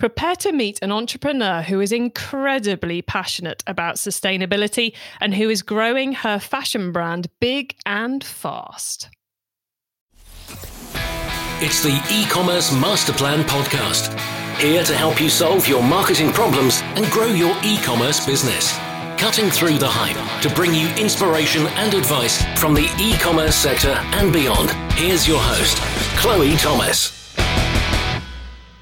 Prepare to meet an entrepreneur who is incredibly passionate about sustainability and who is growing her fashion brand big and fast. It's the e commerce master plan podcast. Here to help you solve your marketing problems and grow your e commerce business. Cutting through the hype to bring you inspiration and advice from the e commerce sector and beyond. Here's your host, Chloe Thomas.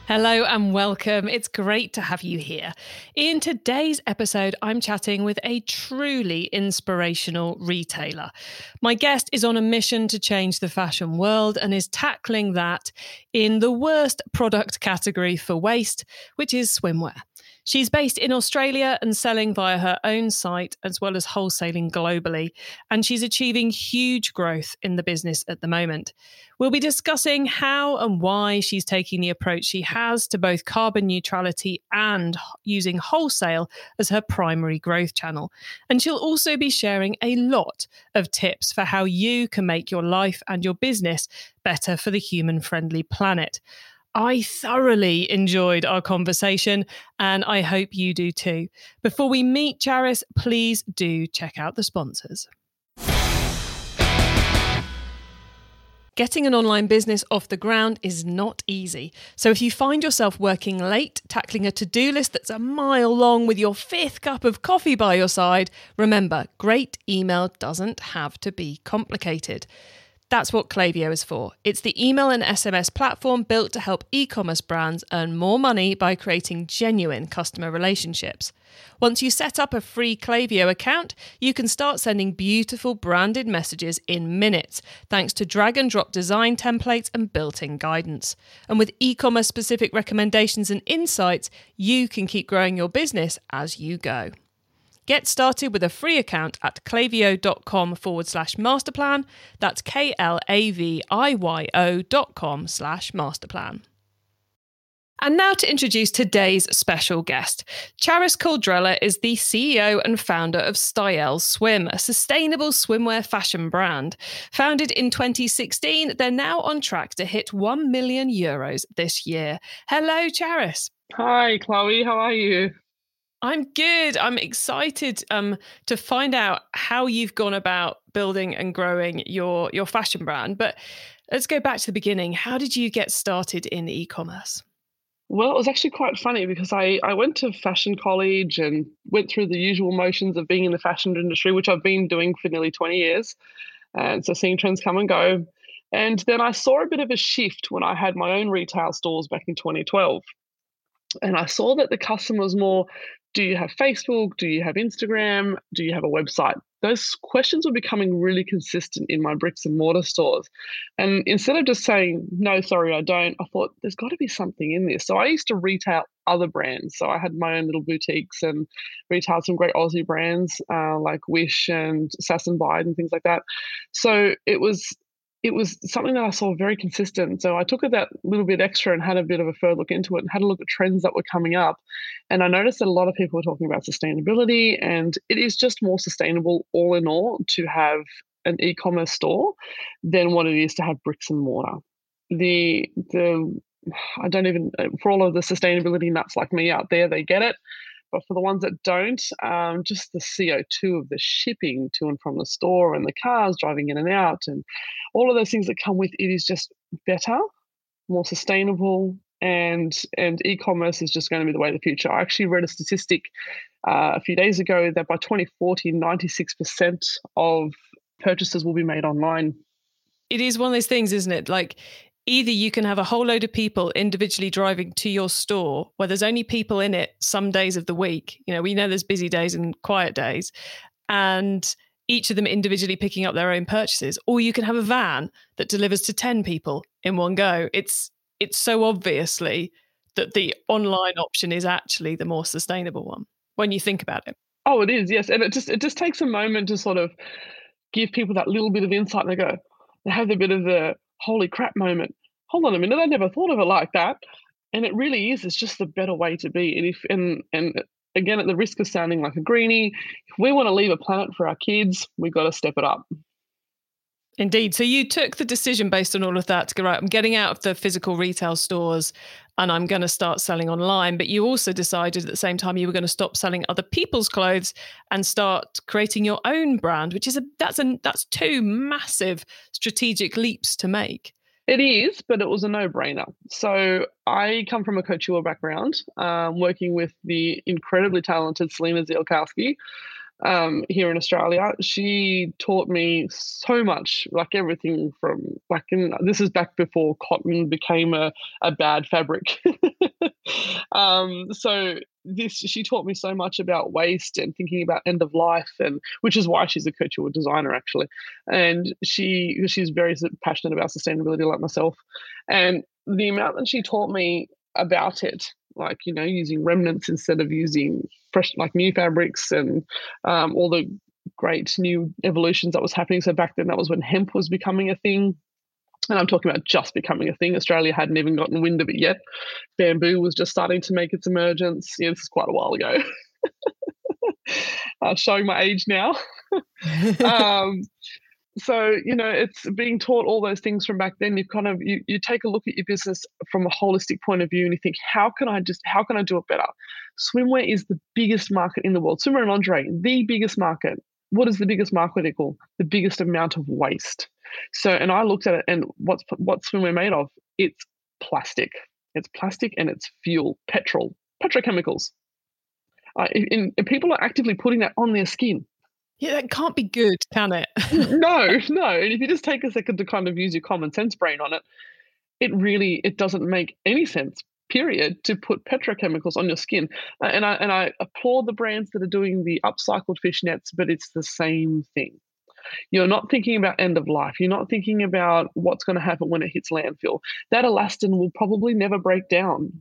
Hello and welcome. It's great to have you here. In today's episode, I'm chatting with a truly inspirational retailer. My guest is on a mission to change the fashion world and is tackling that in the worst product category for waste, which is swimwear. She's based in Australia and selling via her own site as well as wholesaling globally, and she's achieving huge growth in the business at the moment. We'll be discussing how and why she's taking the approach she has to both carbon neutrality and using wholesale as her primary growth channel. And she'll also be sharing a lot of tips for how you can make your life and your business better for the human friendly planet. I thoroughly enjoyed our conversation, and I hope you do too. Before we meet Charys, please do check out the sponsors. Getting an online business off the ground is not easy. So, if you find yourself working late, tackling a to do list that's a mile long with your fifth cup of coffee by your side, remember great email doesn't have to be complicated. That's what Klaviyo is for. It's the email and SMS platform built to help e commerce brands earn more money by creating genuine customer relationships. Once you set up a free Klaviyo account, you can start sending beautiful branded messages in minutes, thanks to drag and drop design templates and built in guidance. And with e commerce specific recommendations and insights, you can keep growing your business as you go. Get started with a free account at klaviyo.com forward slash masterplan. That's K L A V I Y O dot com slash masterplan. And now to introduce today's special guest. Charys Caldarella is the CEO and founder of Styelle Swim, a sustainable swimwear fashion brand. Founded in 2016, they're now on track to hit 1 million euros this year. Hello, Charys. Hi, Chloe. How are you? I'm good. I'm excited um, to find out how you've gone about building and growing your your fashion brand. But let's go back to the beginning. How did you get started in e-commerce? Well, it was actually quite funny because I, I went to fashion college and went through the usual motions of being in the fashion industry, which I've been doing for nearly 20 years. And so seeing trends come and go. And then I saw a bit of a shift when I had my own retail stores back in 2012. And I saw that the customer was more do you have Facebook? Do you have Instagram? Do you have a website? Those questions were becoming really consistent in my bricks and mortar stores. And instead of just saying, no, sorry, I don't, I thought there's got to be something in this. So I used to retail other brands. So I had my own little boutiques and retailed some great Aussie brands uh, like Wish and Sass and Bide and things like that. So it was it was something that I saw very consistent. So I took it that little bit extra and had a bit of a further look into it and had a look at trends that were coming up. And I noticed that a lot of people were talking about sustainability, and it is just more sustainable all in all to have an e-commerce store than what it is to have bricks and mortar. The the I don't even for all of the sustainability nuts like me out there, they get it. But for the ones that don't, um, just the CO2 of the shipping to and from the store and the cars driving in and out and all of those things that come with it is just better, more sustainable, and and e-commerce is just going to be the way of the future. I actually read a statistic uh, a few days ago that by 2040, 96% of purchases will be made online. It is one of those things, isn't it? Like either you can have a whole load of people individually driving to your store where there's only people in it some days of the week. You know, we know there's busy days and quiet days, and each of them individually picking up their own purchases, or you can have a van that delivers to 10 people in one go. It's it's so obviously that the online option is actually the more sustainable one when you think about it. Oh, it is, yes. And it just it just takes a moment to sort of give people that little bit of insight. They go, they have a bit of the holy crap moment. Hold on a minute, I never thought of it like that. And it really is, it's just the better way to be. And if and and uh, again at the risk of sounding like a greenie, if we want to leave a planet for our kids, we've got to step it up. Indeed. So you took the decision based on all of that to go, right, I'm getting out of the physical retail stores and I'm going to start selling online. But you also decided at the same time you were going to stop selling other people's clothes and start creating your own brand, which is a that's a that's two massive strategic leaps to make. It is, but it was a no-brainer. So I come from a couture background, um, working with the incredibly talented Selena Zielkowski um, here in Australia. She taught me so much, like everything from like in, this is back before cotton became a, a bad fabric. um, so this she taught me so much about waste and thinking about end of life and which is why she's a couture designer actually. And she she's very passionate about sustainability like myself. And the amount that she taught me about it like you know using remnants instead of using fresh like new fabrics and um, all the great new evolutions that was happening. So back then that was when hemp was becoming a thing and I'm talking about just becoming a thing. Australia hadn't even gotten wind of it yet. Bamboo was just starting to make its emergence. Yeah, this is quite a while ago. uh, showing my age now. um, so you know it's being taught all those things from back then you kind of you, you take a look at your business from a holistic point of view and you think how can i just how can i do it better swimwear is the biggest market in the world swimwear and lingerie the biggest market what is the biggest market equal the biggest amount of waste so and i looked at it and what's what's swimwear made of it's plastic it's plastic and it's fuel petrol petrochemicals uh, and, and people are actively putting that on their skin yeah, that can't be good, can it? no, no. And if you just take a second to kind of use your common sense brain on it, it really it doesn't make any sense. Period. To put petrochemicals on your skin, and I and I applaud the brands that are doing the upcycled fishnets, but it's the same thing. You're not thinking about end of life. You're not thinking about what's going to happen when it hits landfill. That elastin will probably never break down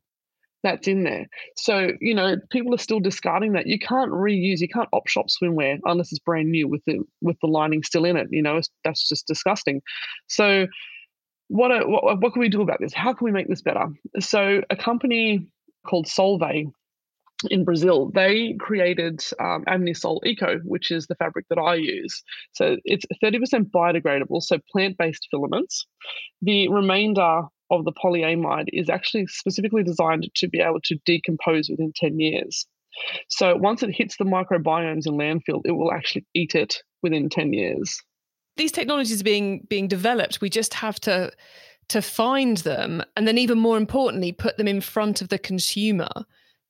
that's in there. So, you know, people are still discarding that. You can't reuse, you can't op shop swimwear unless it's brand new with the with the lining still in it. You know, that's just disgusting. So what, are, what what can we do about this? How can we make this better? So a company called Solvay in Brazil, they created um, Amni Soul Eco, which is the fabric that I use. So it's 30% biodegradable, so plant based filaments. The remainder of the polyamide is actually specifically designed to be able to decompose within 10 years. So once it hits the microbiomes in landfill, it will actually eat it within 10 years. These technologies are being being developed. We just have to to find them and then even more importantly put them in front of the consumer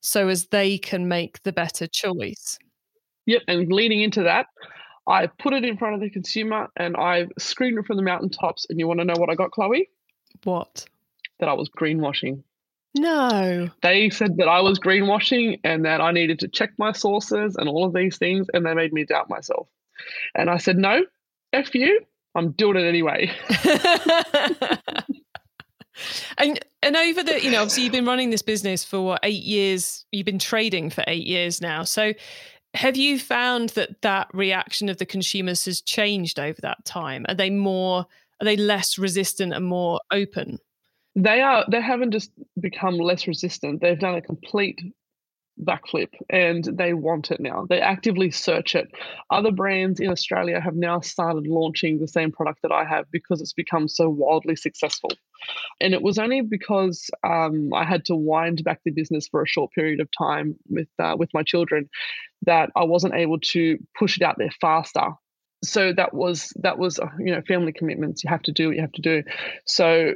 so as they can make the better choice. Yep, and leading into that, I put it in front of the consumer and I screamed it from the mountaintops. And you want to know what I got, Chloe? What? That I was greenwashing. No. They said that I was greenwashing and that I needed to check my sources and all of these things, and they made me doubt myself. And I said, no, F you, I'm doing it anyway. and and over the, you know, obviously you've been running this business for what, eight years, you've been trading for eight years now. So have you found that that reaction of the consumers has changed over that time? Are they more are they less resistant and more open? They are. They haven't just become less resistant. They've done a complete backflip and they want it now. They actively search it. Other brands in Australia have now started launching the same product that I have because it's become so wildly successful. And it was only because um, I had to wind back the business for a short period of time with uh, with my children that I wasn't able to push it out there faster so that was that was uh, you know family commitments you have to do what you have to do so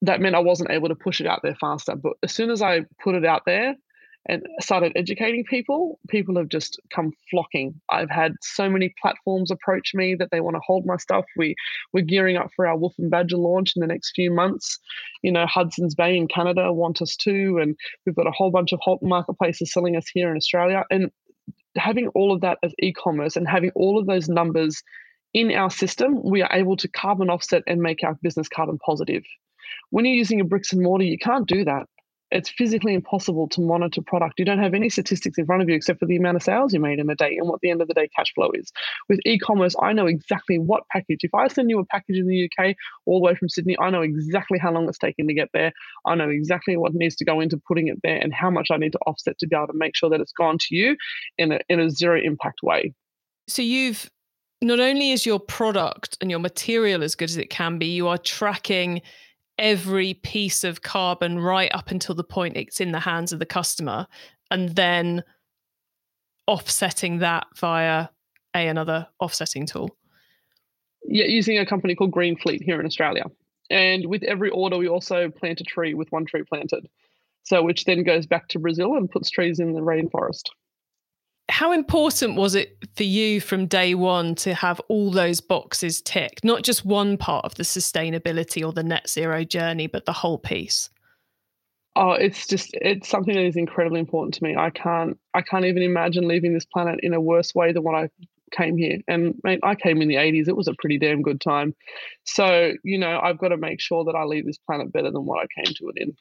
that meant i wasn't able to push it out there faster but as soon as i put it out there and started educating people people have just come flocking. I've had so many platforms approach me that they want to hold my stuff. We we're gearing up for our wolf and badger launch in the next few months. You know hudson's bay in canada want us too and we've got a whole bunch of marketplaces selling us here in australia. And having all of that as e-commerce and having all of those numbers in our system, we are able to carbon offset and make our business carbon positive. When you're using a bricks and mortar, you can't do that it's physically impossible to monitor product. You don't have any statistics in front of you except for the amount of sales you made in a day and what the end of the day cash flow is. With e-commerce, I know exactly what package. If I send you a package in the UK all the way from Sydney, I know exactly how long it's taking to get there. I know exactly what needs to go into putting it there and how much I need to offset to be able to make sure that it's gone to you in a in a zero impact way. So you've not only is your product and your material as good as it can be, you are tracking every piece of carbon right up until the point it's in the hands of the customer and then offsetting that via a another offsetting tool. Yeah using a company called Greenfleet here in australia. And with every order we also plant a tree with one tree planted. So which then goes back to brazil and puts trees in the rainforest how important was it for you from day one to have all those boxes ticked? Not just one part of the sustainability or the net zero journey but the whole piece. Oh it's just it's something that is incredibly important to me. I can't i can't even imagine leaving this planet in a worse way than what i came here. And mate, i came in the 80s it was a pretty damn good time. So you know i've got to make sure that i leave this planet better than what i came to it in.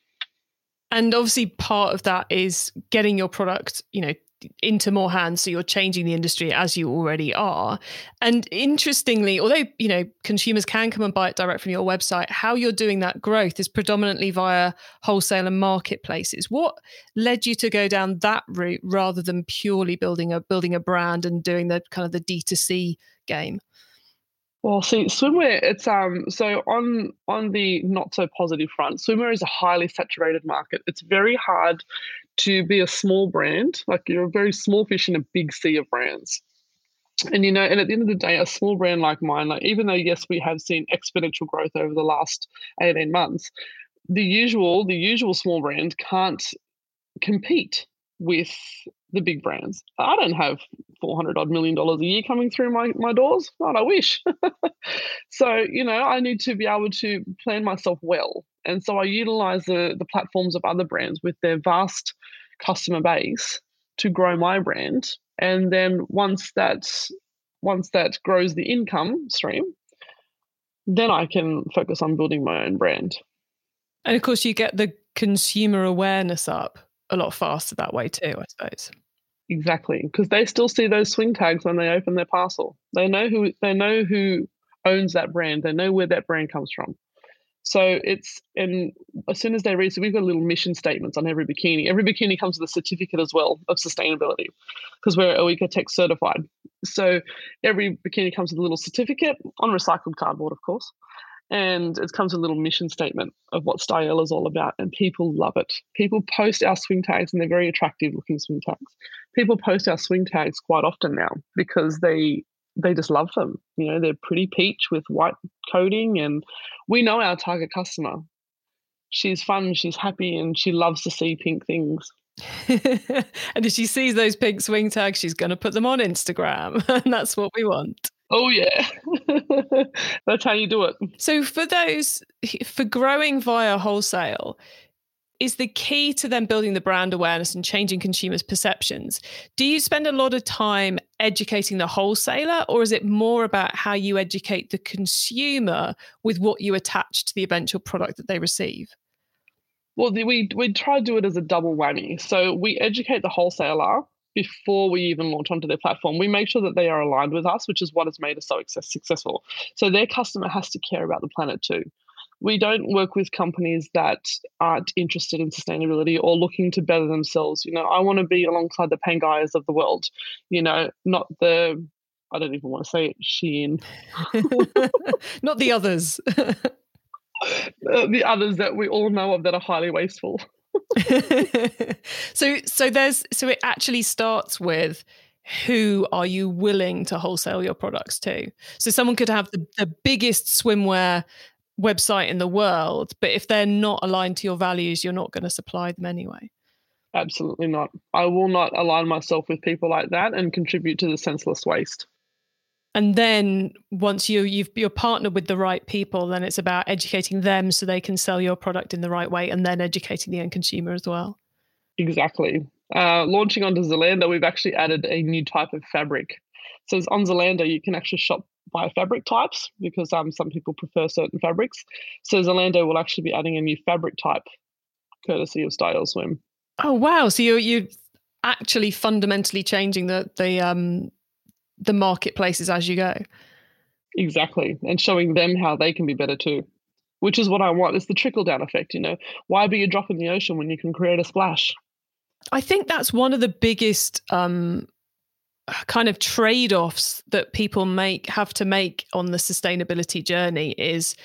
And obviously part of that is getting your product you know into more hands so you're changing the industry as you already are. And interestingly although you know consumers can come and buy it direct from your website how you're doing that growth is predominantly via wholesale and marketplaces. What led you to go down that route rather than purely building a building a brand and doing the kind of the d2c game well, see, swimwear. It's um. So on on the not so positive front, swimwear is a highly saturated market. It's very hard to be a small brand, like you're a very small fish in a big sea of brands. And you know, and at the end of the day, a small brand like mine, like even though yes, we have seen exponential growth over the last 18 months, the usual, the usual small brand can't compete with the big brands. I don't have 400 odd million dollars a year coming through my, my doors. God, I wish. so, you know, I need to be able to plan myself well. And so I utilize the, the platforms of other brands with their vast customer base to grow my brand. And then once that once that grows the income stream, then I can focus on building my own brand. And of course you get the consumer awareness up a lot faster that way too, I suppose. Exactly, because they still see those swing tags when they open their parcel. They know who they know who owns that brand. They know where that brand comes from. So it's and as soon as they read, so we've got little mission statements on every bikini. Every bikini comes with a certificate as well of sustainability, because we're OEKO-TEX certified. So every bikini comes with a little certificate on recycled cardboard, of course, and it comes with a little mission statement of what Styelle is all about, and people love it. People post our swing tags, and they're very attractive looking swing tags. People post our swing tags quite often now because they they just love them. You know, they're pretty peach with white coating, and we know our target customer. She's fun, she's happy, and she loves to see pink things. and if she sees those pink swing tags, she's going to put them on Instagram, and that's what we want. Oh yeah, that's how you do it. So for those for growing via wholesale, is the key to them building the brand awareness and changing consumers' perceptions. Do you spend a lot of time educating the wholesaler, or is it more about how you educate the consumer with what you attach to the eventual product that they receive? Well, we we try to do it as a double whammy. So we educate the wholesaler before we even launch onto their platform. We make sure that they are aligned with us, which is what has made us so successful. So their customer has to care about the planet too. We don't work with companies that aren't interested in sustainability or looking to better themselves. You know, I want to be alongside the Pangaias of the world, you know, not the, I don't even want to say it, Shein. not the others. the others that we all know of that are highly wasteful. so so there's so it actually starts with who are you willing to wholesale your products to? So someone could have the, the biggest swimwear website in the world but if they're not aligned to your values you're not going to supply them anyway. Absolutely not. I will not align myself with people like that and contribute to the senseless waste. And then once you you've you're partnered with the right people then it's about educating them so they can sell your product in the right way and then educating the end consumer as well exactly uh, launching onto zalando we've actually added a new type of fabric so on zalando you can actually shop by fabric types because um, some people prefer certain fabrics so zalando will actually be adding a new fabric type courtesy of Styelle Swim oh wow so you're you actually fundamentally changing the the um the marketplaces as you go. Exactly. And showing them how they can be better too, which is what I want. It's the trickle down effect, you know. Why be a drop in the ocean when you can create a splash? I think that's one of the biggest um, kind of trade-offs that people make have to make on the sustainability journey is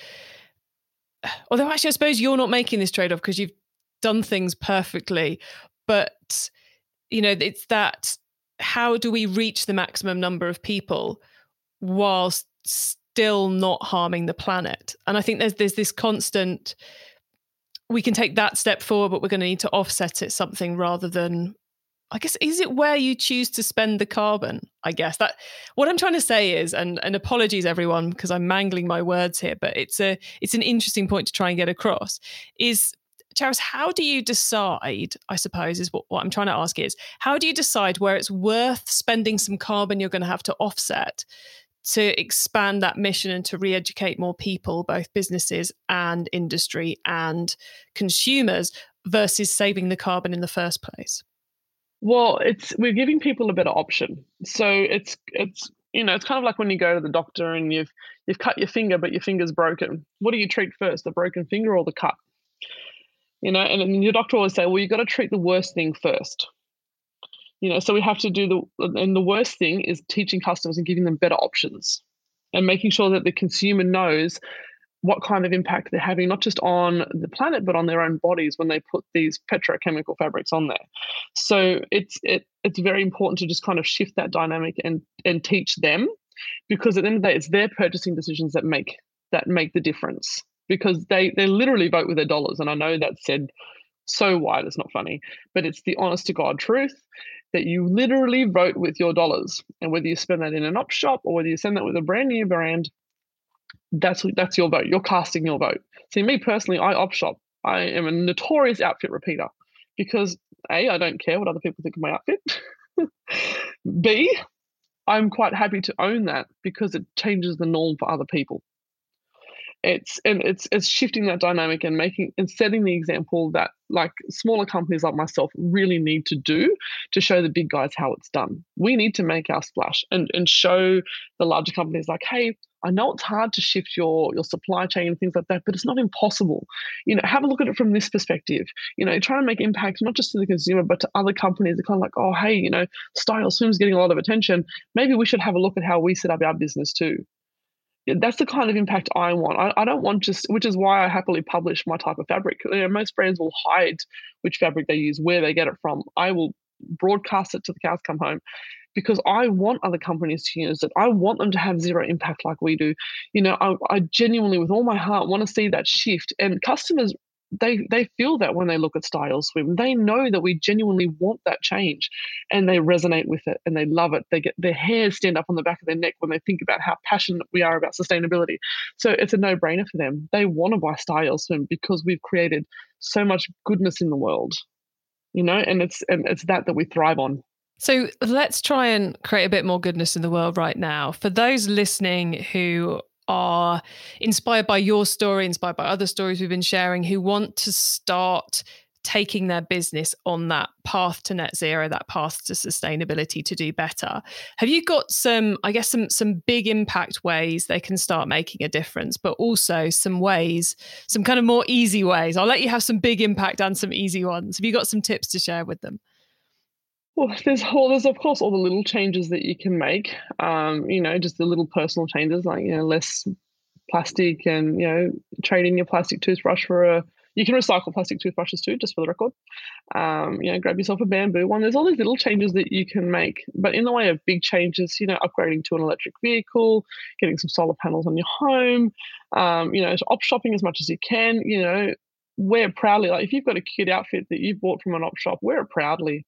although actually I suppose you're not making this trade-off because you've done things perfectly but you know it's that how do we reach the maximum number of people whilst still not harming the planet? And i think there's there's this constant we can take that step forward but we're going to need to offset it something rather than I guess is it where you choose to spend the carbon? I guess that what I'm trying to say is, and, and apologies everyone because I'm mangling my words here, but it's a it's an interesting point to try and get across. Is Charys, how do you decide? I suppose is what, what I'm trying to ask is how do you decide where it's worth spending some carbon you're going to have to offset to expand that mission and to re-educate more people, both businesses and industry and consumers, versus saving the carbon in the first place? Well, it's we're giving people a better option. So it's it's you know, it's kind of like when you go to the doctor and you've you've cut your finger, but your finger's broken. What do you treat first, the broken finger or the cut? You know, and, and your doctor always say, well, you've got to treat the worst thing first. You know, so we have to do the and the worst thing is teaching customers and giving them better options and making sure that the consumer knows what kind of impact they're having, not just on the planet, but on their own bodies when they put these petrochemical fabrics on there. So it's it, it's very important to just kind of shift that dynamic and and teach them, because at the end of the day, it's their purchasing decisions that make that make the difference. Because they they literally vote with their dollars, and I know that's said so wide it's not funny, but it's the honest to God truth that you literally vote with your dollars, and whether you spend that in an op shop or whether you send that with a brand new brand that's that's your vote. You're casting your vote. See, me personally, I op shop. I am a notorious outfit repeater because a I don't care what other people think of my outfit. B I'm quite happy to own that because it changes the norm for other people it's and it's it's shifting that dynamic and making and setting the example that like smaller companies like myself really need to do to show the big guys how it's done. We need to make our splash and and show the larger companies like, hey, I know it's hard to shift your your supply chain and things like that, but it's not impossible. You know, have a look at it from this perspective. You know, trying to make impact not just to the consumer but to other companies. They're kind of like, oh, hey, you know, Styelle Swim's getting a lot of attention. Maybe we should have a look at how we set up our business too that's the kind of impact I want. I, I, don't want just, which is why I happily publish my type of fabric. You know, most brands will hide which fabric they use, where they get it from. I will broadcast it to the cows come home because I want other companies to use it. I want them to have zero impact like we do. You know, I, I genuinely, with all my heart, want to see that shift. And customers they they feel that when they look at Styelle Swim. They know that we genuinely want that change and they resonate with it and they love it. They get their hairs stand up on the back of their neck when they think about how passionate we are about sustainability. So it's a no-brainer for them. They want to buy Styelle Swim because we've created so much goodness in the world. You know, and it's and it's that that we thrive on. So let's try and create a bit more goodness in the world right now. For those listening who are inspired by your story, inspired by other stories we've been sharing, who want to start taking their business on that path to net zero that path to sustainability to do better. Have you got some i guess some some big impact ways they can start making a difference but also some ways some kind of more easy ways? I'll let you have some big impact and some easy ones. Have you got some tips to share with them well, there's well, there's of course all the little changes that you can make. Um, you know, just the little personal changes like you know less plastic and you know trading your plastic toothbrush for a. You can recycle plastic toothbrushes too, just for the record. Um, you know, grab yourself a bamboo one. There's all these little changes that you can make, but in the way of big changes, you know, upgrading to an electric vehicle, getting some solar panels on your home, um, you know, op shopping as much as you can. You know, wear proudly. Like if you've got a cute outfit that you've bought from an op shop, wear it proudly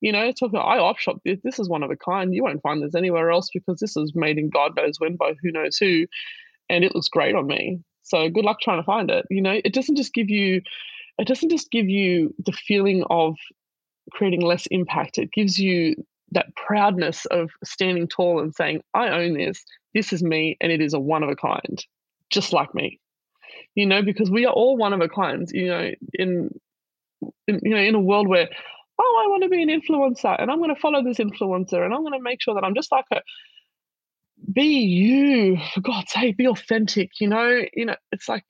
you know, talk about I op shop this. This is one of a kind. You won't find this anywhere else because this is made in God knows when by who knows who, and it looks great on me. So good luck trying to find it. You know, it doesn't just give you, it doesn't just give you the feeling of creating less impact. It gives you that proudness of standing tall and saying, I own this. This is me, and it is a one of a kind, just like me. You know, because we are all one of a kind. You know, in, in you know, in a world where oh, I want to be an influencer and I'm going to follow this influencer and I'm going to make sure that I'm just like her. Be you, for God's sake, be authentic. You know, you know, it's like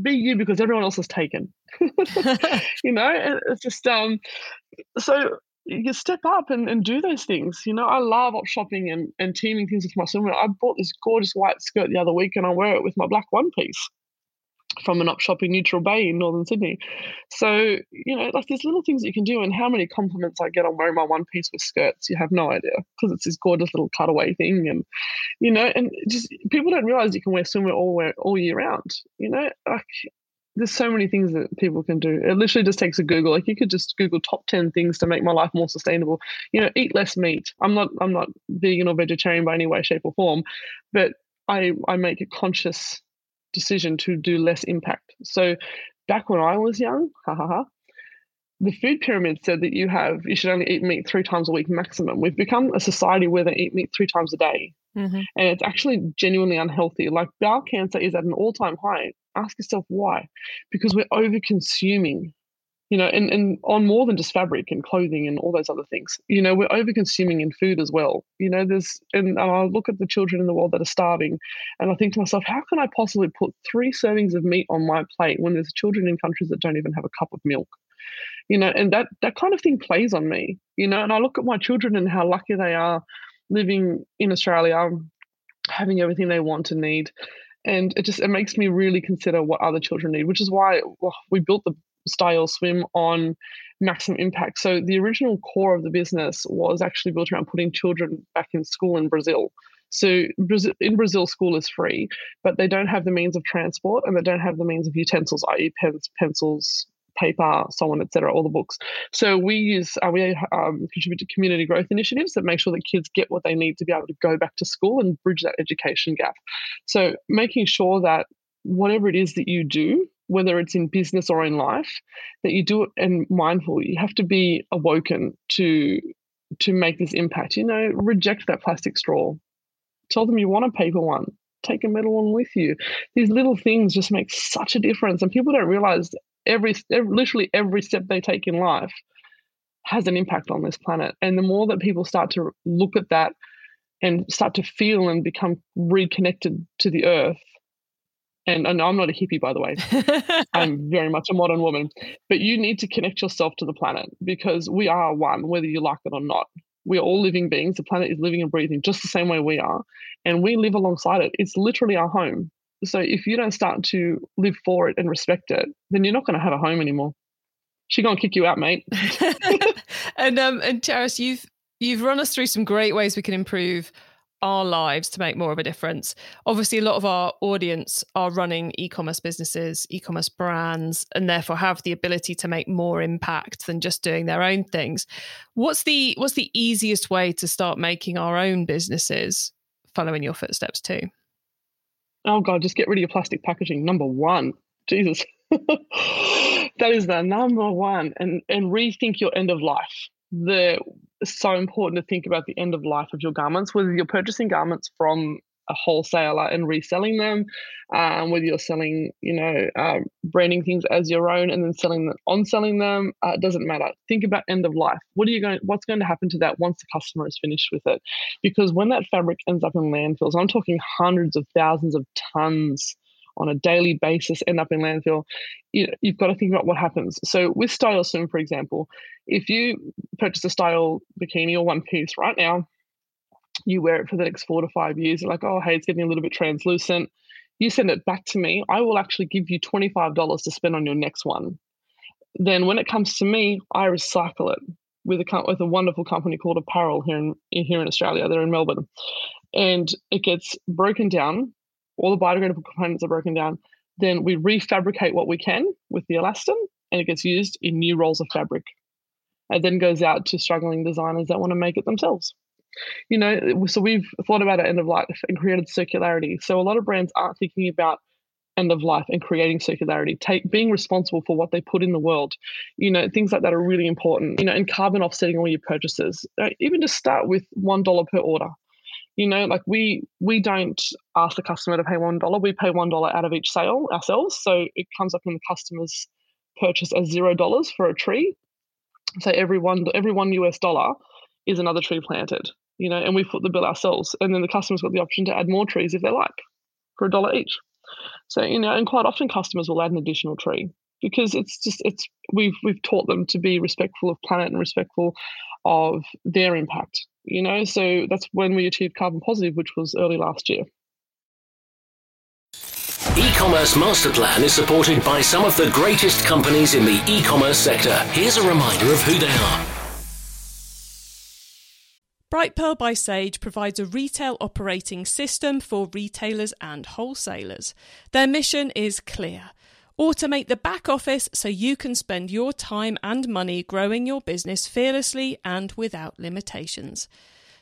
be you because everyone else is taken. you know, it's just um. So you step up and, and do those things. You know, I love op shopping and, and teaming things with my swimwear. I bought this gorgeous white skirt the other week and I wear it with my black one piece from an shop in Neutral Bay in northern Sydney. So, you know, like there's little things you can do. And how many compliments I get on wearing my one piece with skirts, you have no idea because it's this gorgeous little cutaway thing. And, you know, and just people don't realize you can wear swimwear all, wear, all year round. You know, like there's so many things that people can do. It literally just takes a Google. Like you could just Google top ten things to make my life more sustainable. You know, eat less meat. I'm not I'm not vegan or vegetarian by any way, shape, or form, but I I make a conscious decision to do less impact. So back when I was young, ha ha ha, the food pyramid said that you have you should only eat meat three times a week maximum. We've become a society where they eat meat three times a day. Mm-hmm. And it's actually genuinely unhealthy. Like bowel cancer is at an all-time high. Ask yourself why. Because we're over consuming, you know, and, and on more than just fabric and clothing and all those other things. You know, we're over consuming in food as well. You know, there's and, and I look at the children in the world that are starving and I think to myself, how can I possibly put three servings of meat on my plate when there's children in countries that don't even have a cup of milk? you know and that that kind of thing plays on me you know and i look at my children and how lucky they are living in australia having everything they want and need and it just it makes me really consider what other children need which is why well, we built the Styelle Swim on maximum impact so the original core of the business was actually built around putting children back in school in brazil so in Brazil, school is free, but they don't have the means of transport and they don't have the means of utensils, i.e., pens, pencils, paper, so on, etc. All the books. So we use uh, we um, contribute to community growth initiatives that make sure that kids get what they need to be able to go back to school and bridge that education gap. So making sure that whatever it is that you do, whether it's in business or in life, that you do it and mindful. You have to be awoken to to make this impact. You know, reject that plastic straw. Tell them you want a paper one take a metal one with you. These little things just make such a difference, and people don't realize every, every literally every step they take in life has an impact on this planet. And the more that people start to look at that and start to feel and become reconnected to the earth, and, and I'm not a hippie, by the way. I'm very much a modern woman. But you need to connect yourself to the planet because we are one, whether you like it or not. We are all living beings. The planet is living and breathing just the same way we are. And we live alongside it. It's literally our home. So if you don't start to live for it and respect it, then you're not going to have a home anymore. She's going to kick you out, mate. and um, and Charys, you've you've run us through some great ways we can improve our lives to make more of a difference. Obviously, a lot of our audience are running e-commerce businesses, e-commerce brands, and therefore have the ability to make more impact than just doing their own things. What's the what's the easiest way to start making our own businesses following your footsteps too? oh god, just get rid of your plastic packaging. Number one, Jesus, that is the number one, and and rethink your end of life. The so important to think about the end of life of your garments, whether you're purchasing garments from a wholesaler and reselling them, um, whether you're selling, you know, uh, branding things as your own and then selling them on selling them, uh, it doesn't matter. Think about end of life. What are you going? What's going to happen to that once the customer is finished with it? Because when that fabric ends up in landfills, I'm talking hundreds of thousands of tons on a daily basis end up in landfill, you know, you've got to think about what happens. So with Styelle Swim, for example, if you purchase a Styelle bikini or one piece right now, you wear it for the next four to five years. You're like, oh, hey, it's getting a little bit translucent. You send it back to me. I will actually give you $25 to spend on your next one. Then when it comes to me, I recycle it with a with a wonderful company called Upparel here in here in Australia. They're in Melbourne, and it gets broken down. All the biodegradable components are broken down. Then we refabricate what we can with the elastin, and it gets used in new rolls of fabric. It then goes out to struggling designers that want to make it themselves you know, so we've thought about it end of life and created circularity. So a lot of brands aren't thinking about end of life and creating circularity, take being responsible for what they put in the world. You know, things like that are really important. You know, and carbon offsetting all your purchases. Uh, even just start with one dollar per order. You know, like we we don't ask the customer to pay one dollar. We pay one dollar out of each sale ourselves. So it comes up in the customer's purchase as zero dollars for a tree. So every one every one US dollar is another tree planted you know, and we put the bill ourselves. And then the customer's got the option to add more trees if they like for a dollar each. So, you know, and quite often customers will add an additional tree because it's just it's we've we've taught them to be respectful of planet and respectful of their impact. You know, so that's when we achieved carbon positive, which was early last year. E-commerce master plan is supported by some of the greatest companies in the e-commerce sector. Here's a reminder of who they are. Brightpearl by Sage provides a retail operating system for retailers and wholesalers. Their mission is clear. Automate the back office so you can spend your time and money growing your business fearlessly and without limitations.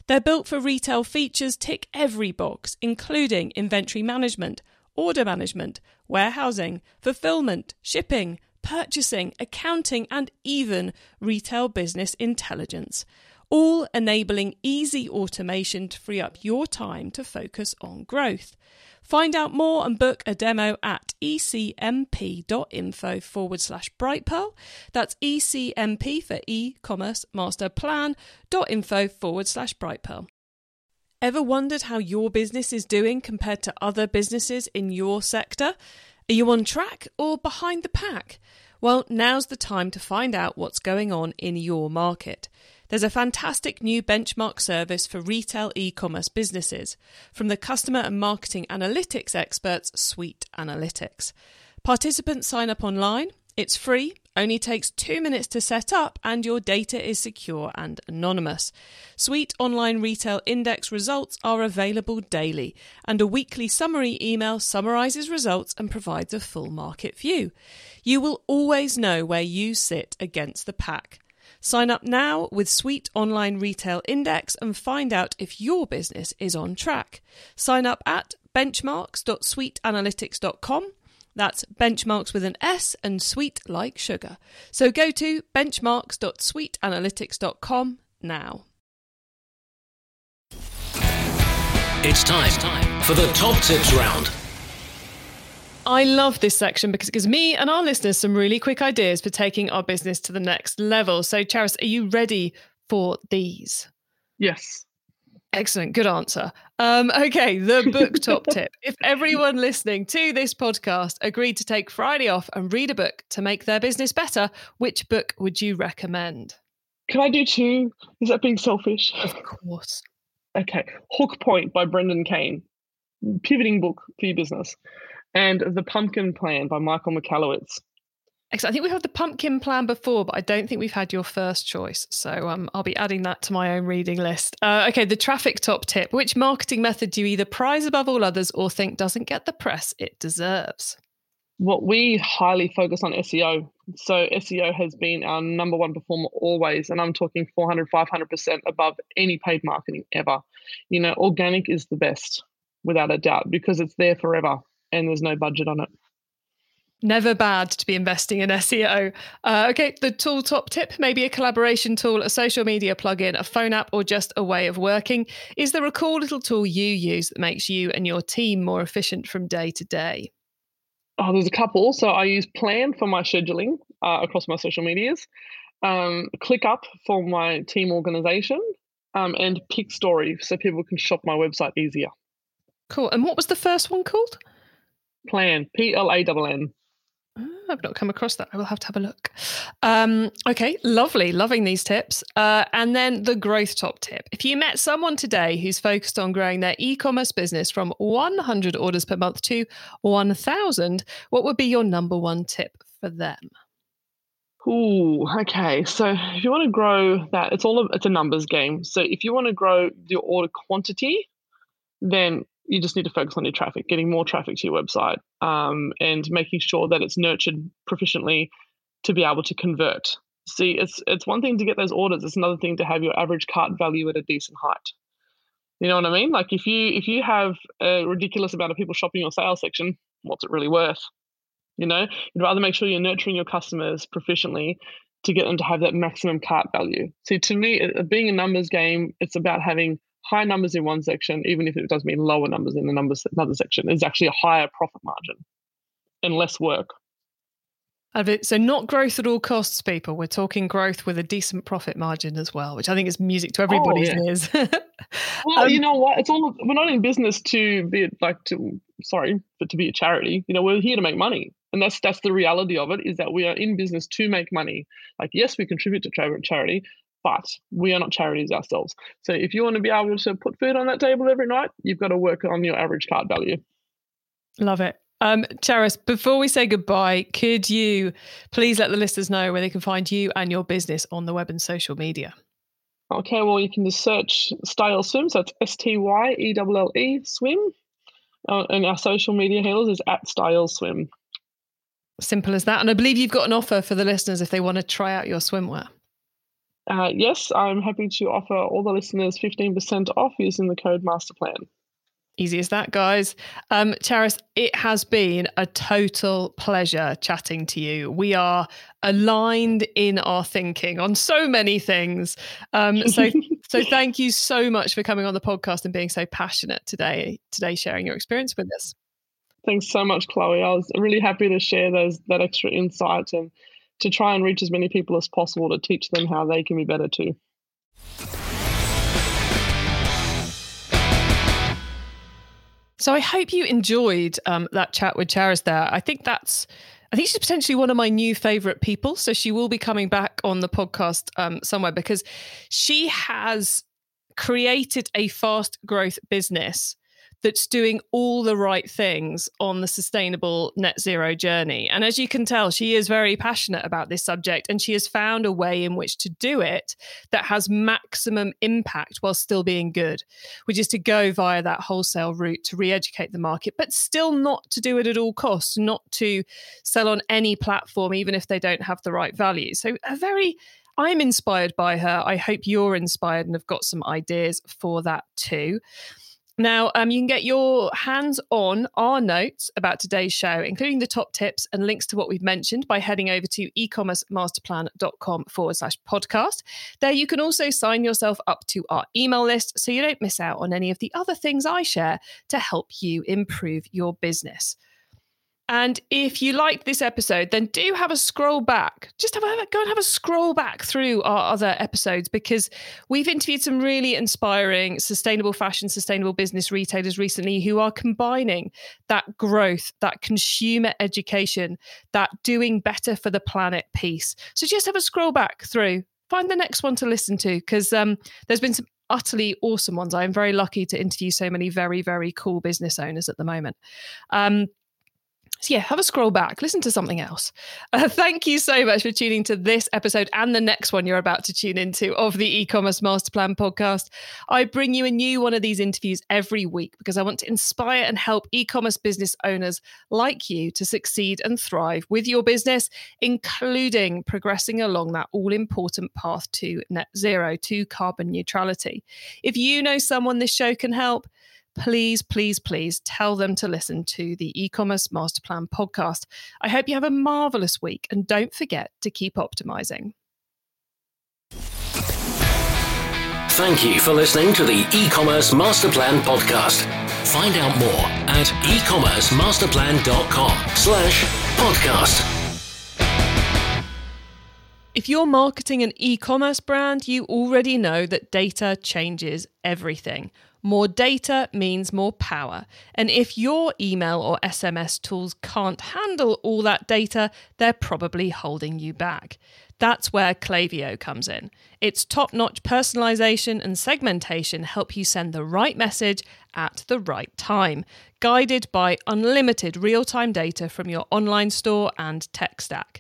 They're built for retail features tick every box, including inventory management, order management, warehousing, fulfillment, shipping, purchasing, accounting, and even retail business intelligence, all enabling easy automation to free up your time to focus on growth. Find out more and book a demo at ecmp.info forward slash brightpearl. That's ecmp for e-commerce master plan.info forward slash brightpearl. Ever wondered how your business is doing compared to other businesses in your sector? Are you on track or behind the pack? Well, now's the time to find out what's going on in your market. There's a fantastic new benchmark service for retail e commerce businesses from the customer and marketing analytics experts Sweet Analytics. Participants sign up online, it's free, only takes two minutes to set up, and your data is secure and anonymous. Suite Online Retail Index results are available daily, and a weekly summary email summarizes results and provides a full market view. You will always know where you sit against the pack. Sign up now with Sweet Online Retail Index and find out if your business is on track. Sign up at benchmarks.sweetanalytics.com that's benchmarks with an S and sweet like sugar. So go to benchmarks.sweetanalytics.com now. It's time for the top tips round. I love this section because it gives me and our listeners some really quick ideas for taking our business to the next level. So, Charys, are you ready for these? Yes. Excellent. Good answer. Um, okay, the book top tip. If everyone listening to this podcast agreed to take Friday off and read a book to make their business better, which book would you recommend? Can I do two? Is that being selfish? Of course. Okay. Hook Point by Brendan Kane. Pivoting book for your business. And The Pumpkin Plan by Michael Michalowicz. I think we've had the pumpkin plan before, but I don't think we've had your first choice. So um, I'll be adding that to my own reading list. Uh, okay, the traffic top tip. Which marketing method do you either prize above all others or think doesn't get the press it deserves? What we highly focus on SEO. So SEO has been our number one performer always. And I'm talking 400, 500% above any paid marketing ever. You know, organic is the best without a doubt because it's there forever and there's no budget on it. Never bad to be investing in SEO. Uh, okay, the tool top tip maybe a collaboration tool, a social media plugin, a phone app, or just a way of working. Is there a cool little tool you use that makes you and your team more efficient from day to day? Oh, there's a couple. So I use Plann for my scheduling uh, across my social medias, um, ClickUp for my team organization, um, and PickStory so people can shop my website easier. Cool. And what was the first one called? Plann, P L A N N. Oh, I've not come across that. I will have to have a look. Um, okay, lovely. Loving these tips. Uh, and then the growth top tip. If you met someone today who's focused on growing their e commerce business from 100 orders per month to 1,000, what would be your number one tip for them? Ooh, okay. So if you want to grow that, it's all a, it's a numbers game. So if you want to grow your order quantity, then you just need to focus on your traffic, getting more traffic to your website, um, and making sure that it's nurtured proficiently to be able to convert. See, it's it's one thing to get those orders; it's another thing to have your average cart value at a decent height. You know what I mean? Like if you if you have a ridiculous amount of people shopping your sales section, what's it really worth? You know, you'd rather make sure you're nurturing your customers proficiently to get them to have that maximum cart value. See, to me, being a numbers game, it's about having high numbers in one section, even if it does mean lower numbers in the numbers another section, is actually a higher profit margin and less work. So not growth at all costs, people. We're talking growth with a decent profit margin as well, which I think is music to everybody's oh, yeah. ears. well, um, you know what? It's all we're not in business to be like to sorry, but to be a charity. You know, we're here to make money, and that's that's the reality of it. Is that we are in business to make money. Like, yes, we contribute to charity, but we are not charities ourselves. So if you want to be able to put food on that table every night, you've got to work on your average cart value. Love it. Um, Charys, before we say goodbye, could you please let the listeners know where they can find you and your business on the web and social media? Okay, well, you can just search Styelle Swim. So it's S T Y E L L E Swim. Uh, and our social media handles is at Styelle Swim. Simple as that. And I believe you've got an offer for the listeners if they want to try out your swimwear. Uh, yes, I'm happy to offer all the listeners 15% off using the code MasterPlan. Easy as that, guys. Um, Charys, it has been a total pleasure chatting to you. We are aligned in our thinking on so many things. Um, so, so thank you so much for coming on the podcast and being so passionate today. Today, sharing your experience with us. Thanks so much, Chloe. I was really happy to share those that extra insight and to try and reach as many people as possible to teach them how they can be better too. So I hope you enjoyed um, that chat with Charys there. I think that's I think she's potentially one of my new favorite people. So she will be coming back on the podcast um, somewhere because she has created a fast growth business that's doing all the right things on the sustainable net zero journey. And as you can tell, she is very passionate about this subject and she has found a way in which to do it that has maximum impact while still being good, which is to go via that wholesale route to re educate the market, but still not to do it at all costs, not to sell on any platform, even if they don't have the right value. So, a very I'm inspired by her. I hope you're inspired and have got some ideas for that too. Now, um, you can get your hands on our notes about today's show, including the top tips and links to what we've mentioned, by heading over to ecommercemasterplan.com forward slash podcast. There, you can also sign yourself up to our email list so you don't miss out on any of the other things I share to help you improve your business. And if you liked this episode, then do have a scroll back. Just have a, go and have a scroll back through our other episodes because we've interviewed some really inspiring sustainable fashion, sustainable business retailers recently who are combining that growth, that consumer education, that doing better for the planet piece. So just have a scroll back through. Find the next one to listen to because um, there's been some utterly awesome ones. I am very lucky to interview so many very, very cool business owners at the moment. Um, so, yeah, have a scroll back, listen to something else. Uh, thank you so much for tuning to this episode and the next one you're about to tune into of the e commerce master plan podcast. I bring you a new one of these interviews every week because I want to inspire and help e commerce business owners like you to succeed and thrive with your business, including progressing along that all important path to net zero, to carbon neutrality. If you know someone this show can help, please, please, please tell them to listen to the e commerce master plan podcast. I hope you have a marvelous week and don't forget to keep optimizing. Thank you for listening to the e commerce master plan podcast. Find out more at ecommercemasterplan.com slash podcast. If you're marketing an e commerce brand, you already know that data changes everything. More data means more power. And if your email or SMS tools can't handle all that data, they're probably holding you back. That's where Klaviyo comes in. Its top notch personalization and segmentation help you send the right message at the right time, guided by unlimited real time data from your online store and tech stack.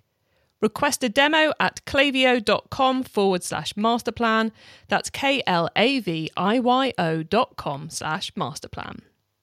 Request a demo at klaviyo.com forward slash masterplan. That's K L A V I Y O dot com slash masterplan.